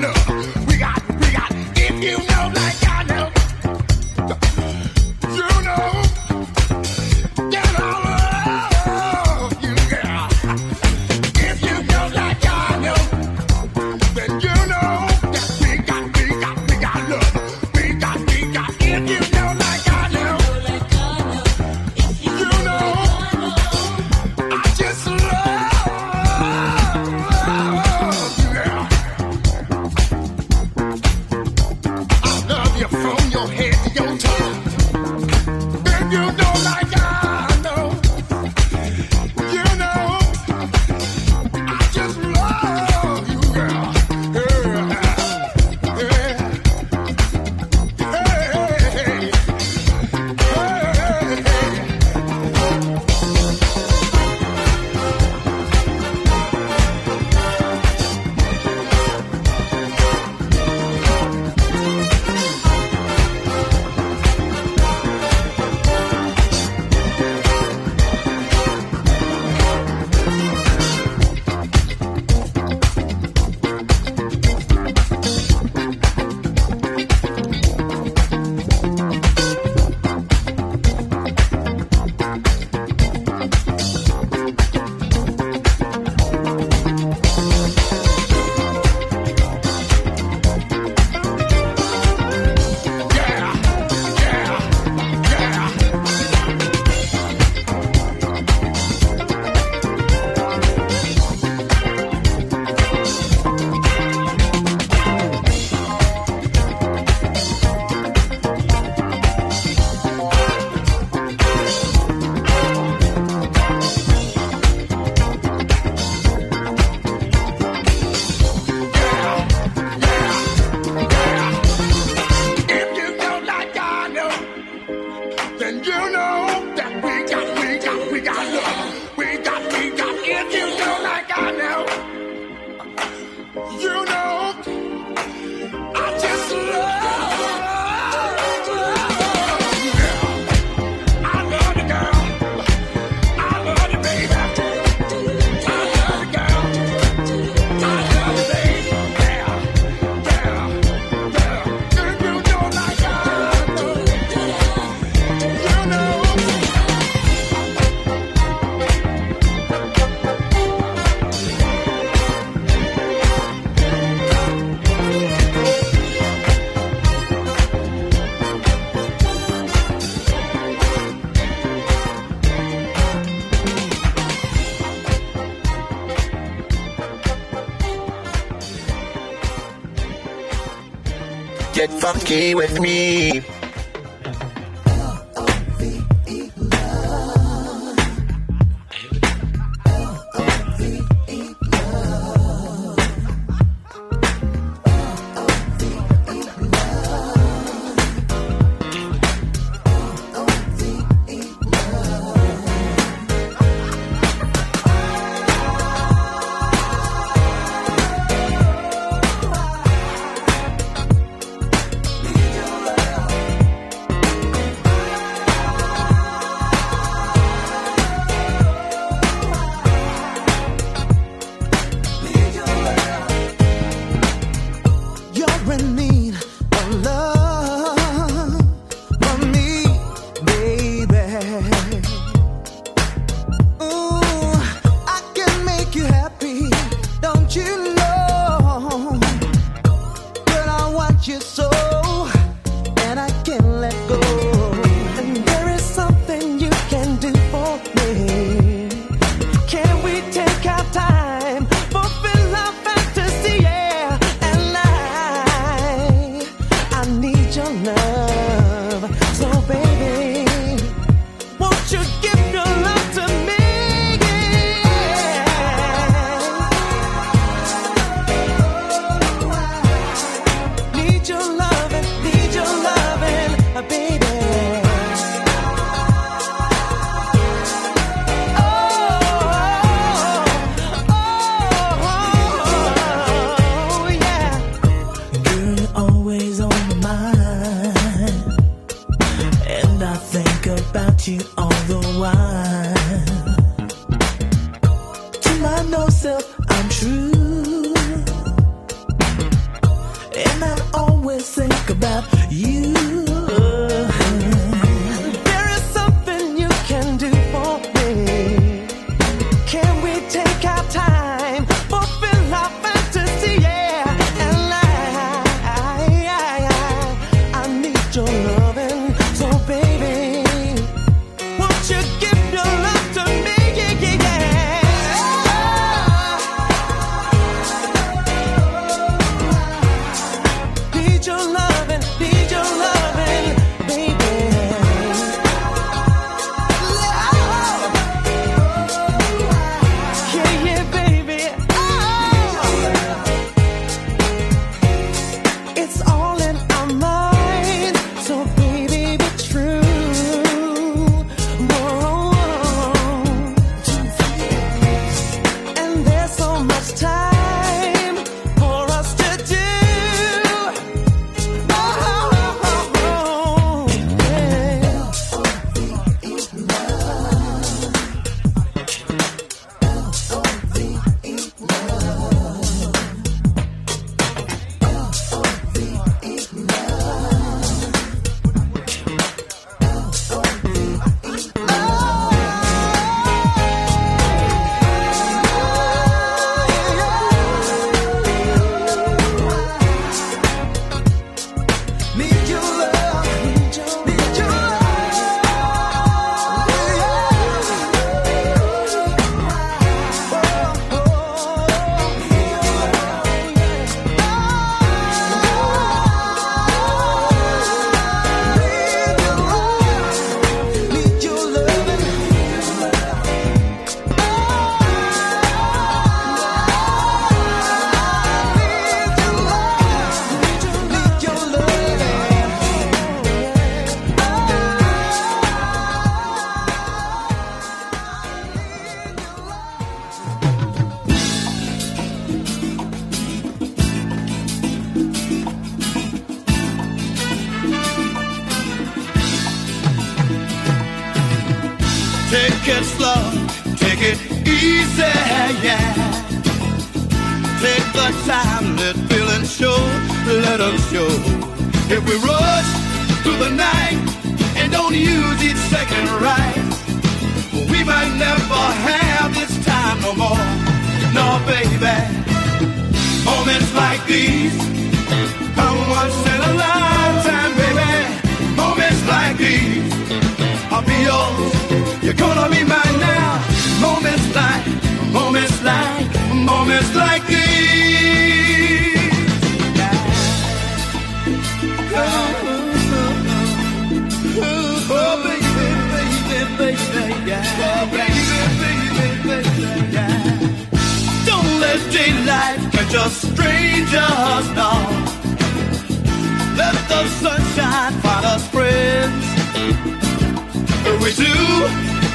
No. Funky with me. everyday life can just strangers now. Let the sunshine find us friends. If we do,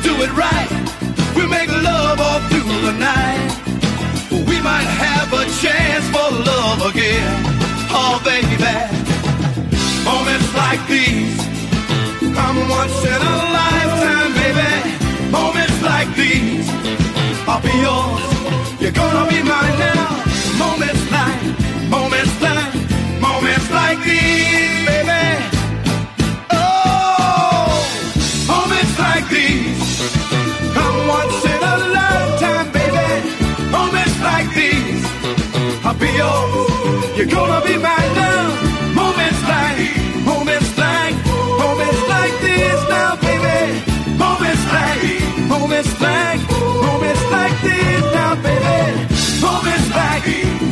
do it right. We make love all through the night. We might have a chance for love again. Oh, baby. Moments like these come once in a lifetime, baby. Moments like these I'll be yours gonna be mine now. Moments like, moments like, moments like these, baby. Oh, moments like these. Come once in a lifetime, baby. Moments like these. I'll be yours. You're gonna be mine.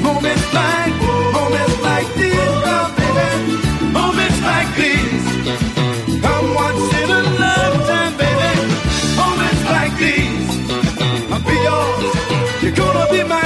Moments like, moments like these, oh, baby. Moments like these. Come once in a lifetime, baby. Moments like these. I'll be yours. You're gonna be mine.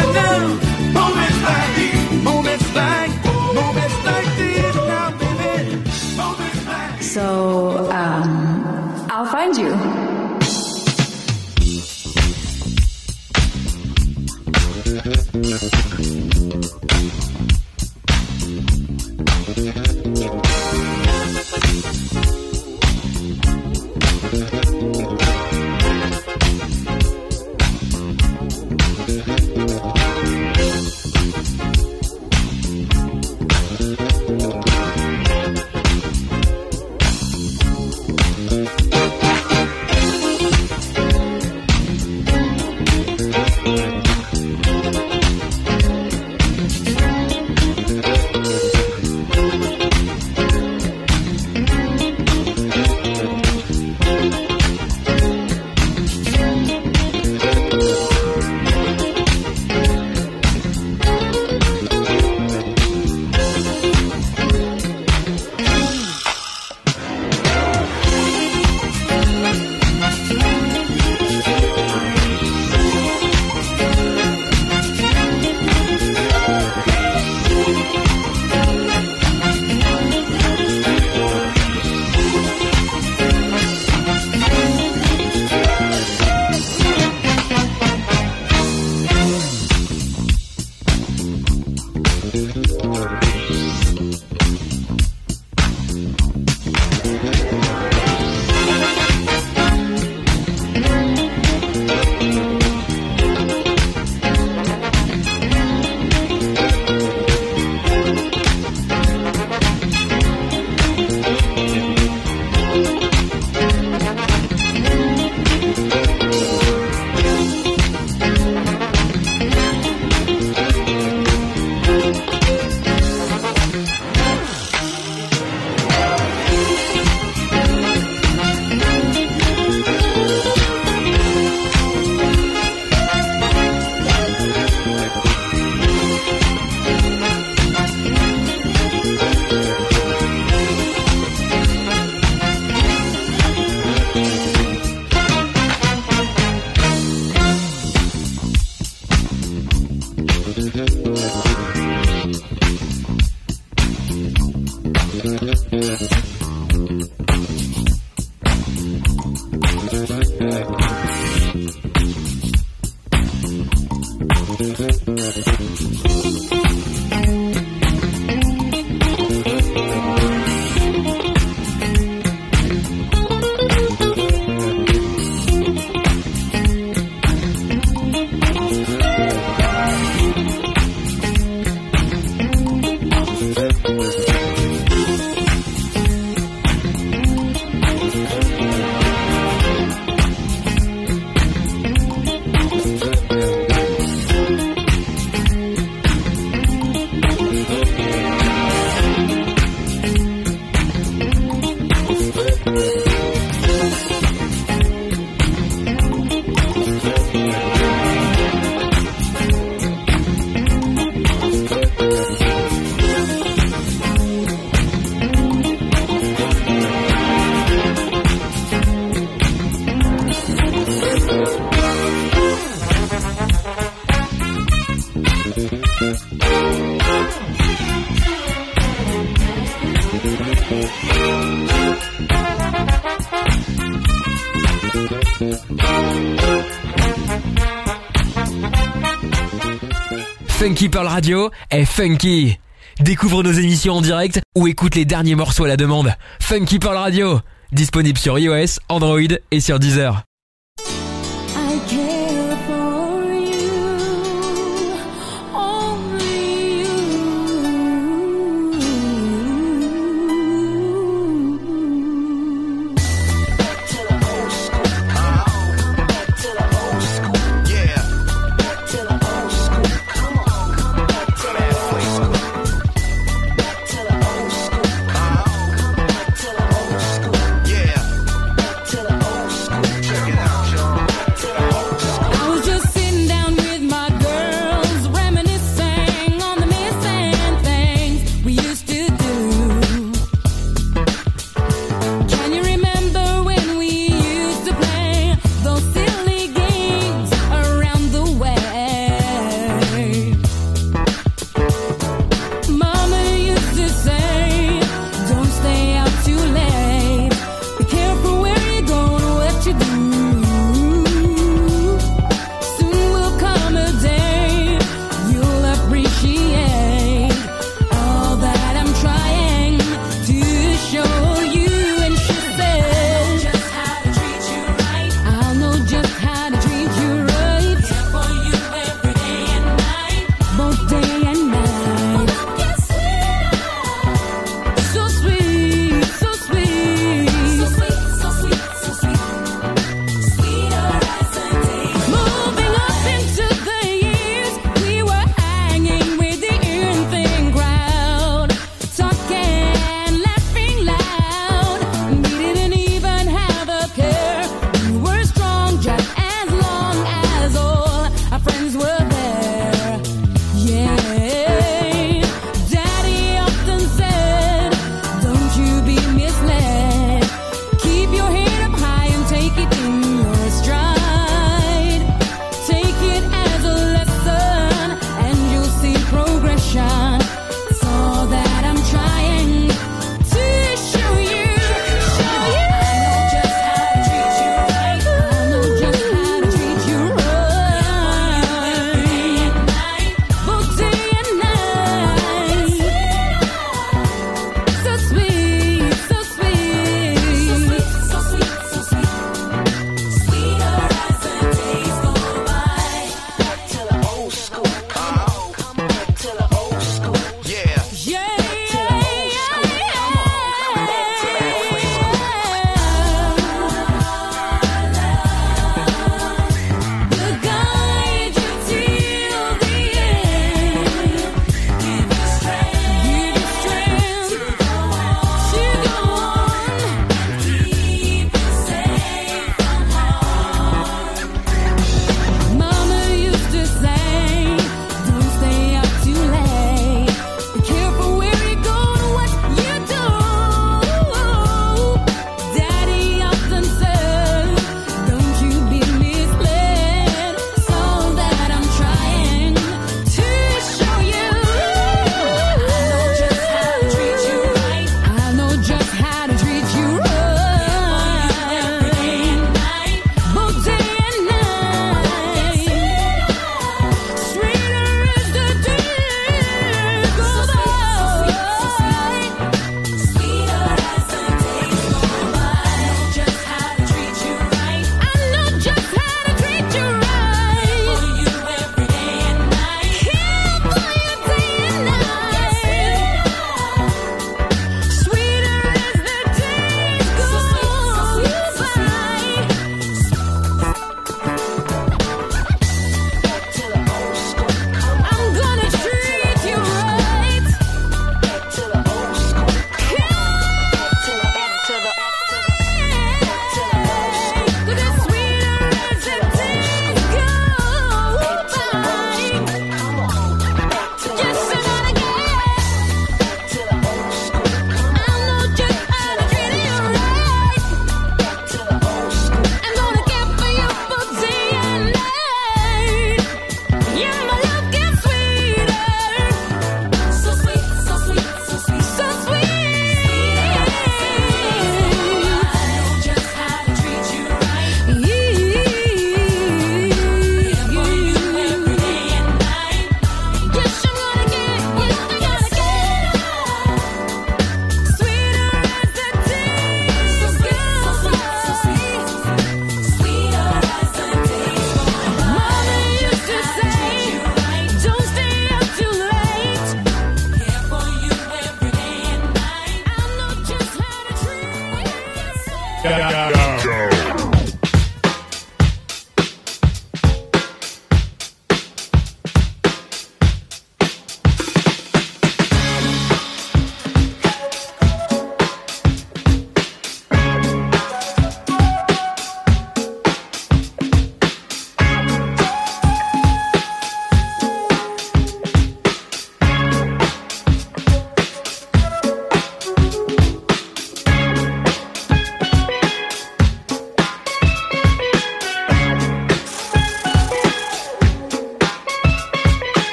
Funky Pearls Radio est funky. Découvre nos émissions en direct ou écoute les derniers morceaux à la demande. Funky Pearl Radio, disponible sur iOS, Android et sur Deezer.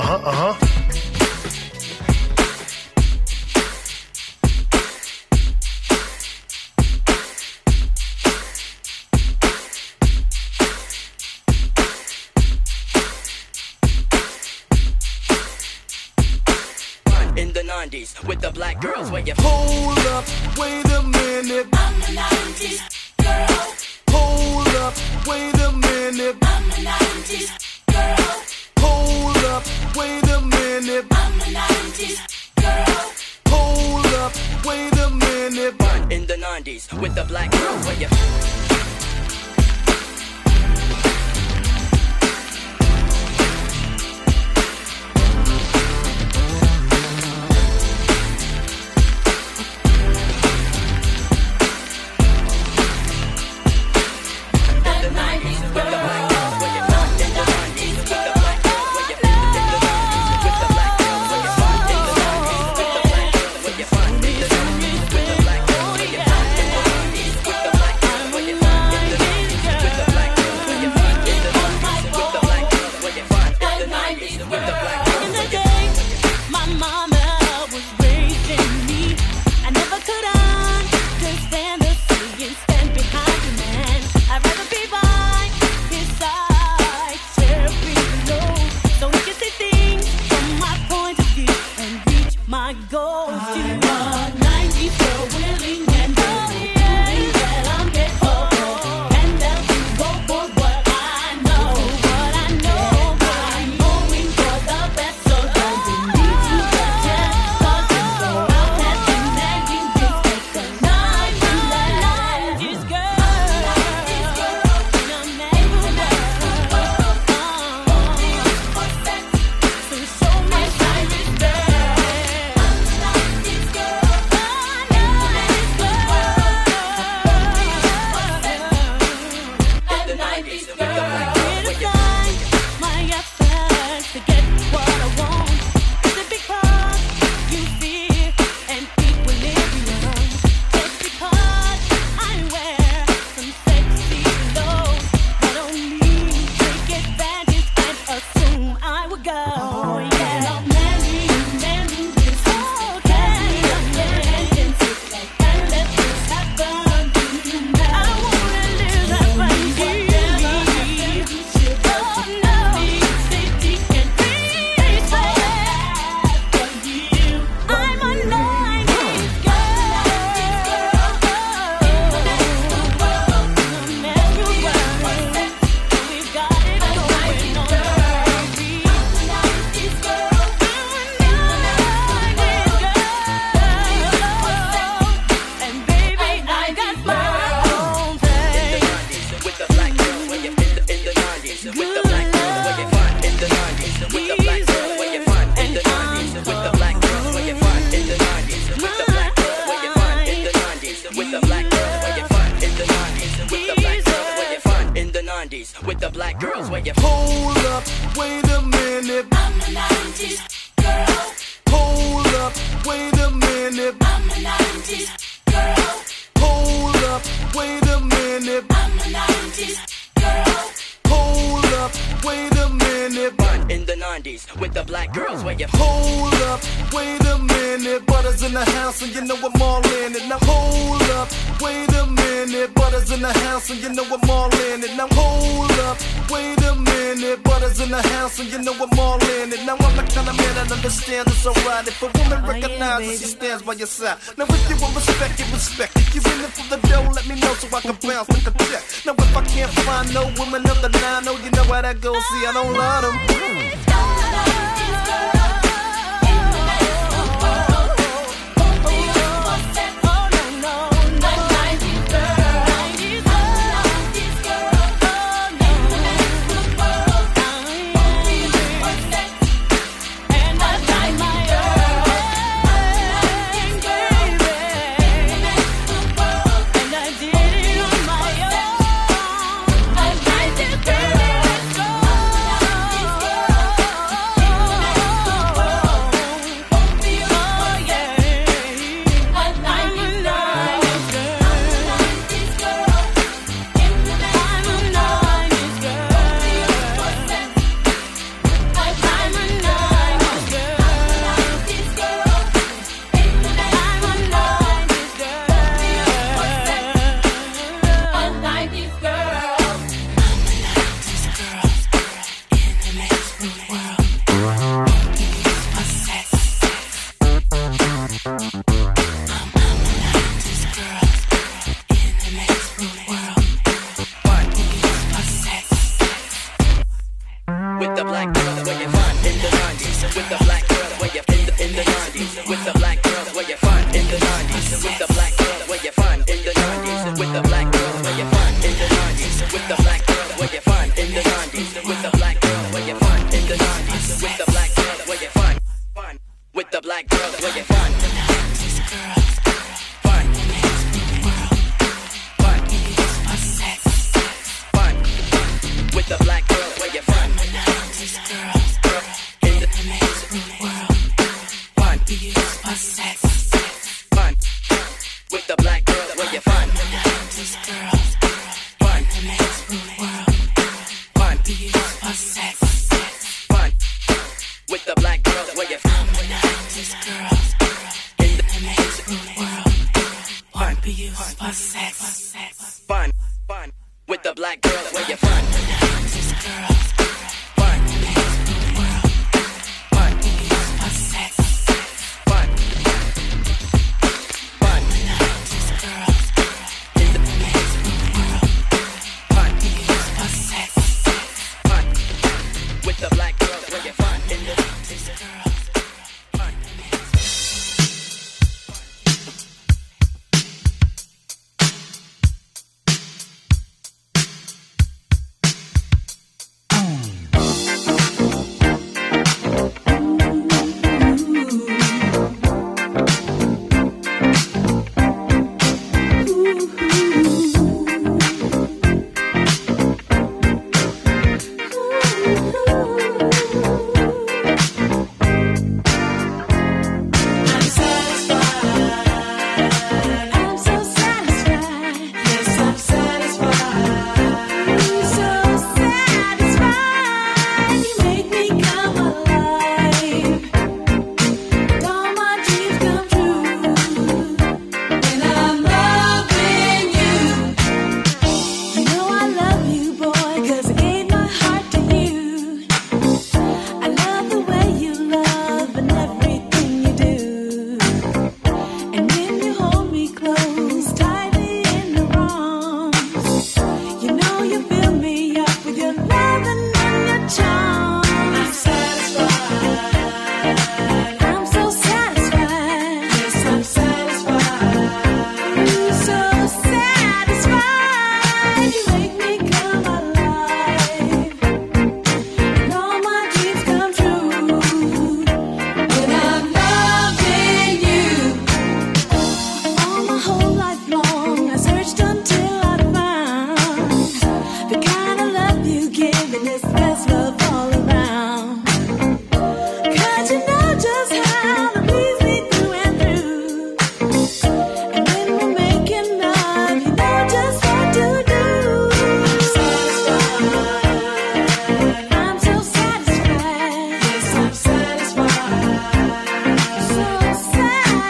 huh, uh huh. with the black girls where you fool all in it. Now hold up, wait a minute. Butters in the house and you know I'm all in it. Now I'm the kind of man that understands it's alright if a woman oh, recognizes she stands by your side. Now if you want respect, it respect it. you're in it for the dough, let me know so I can bounce like a check. Now if I can't find no woman of the nine, oh you know how that goes. See, I don't love them.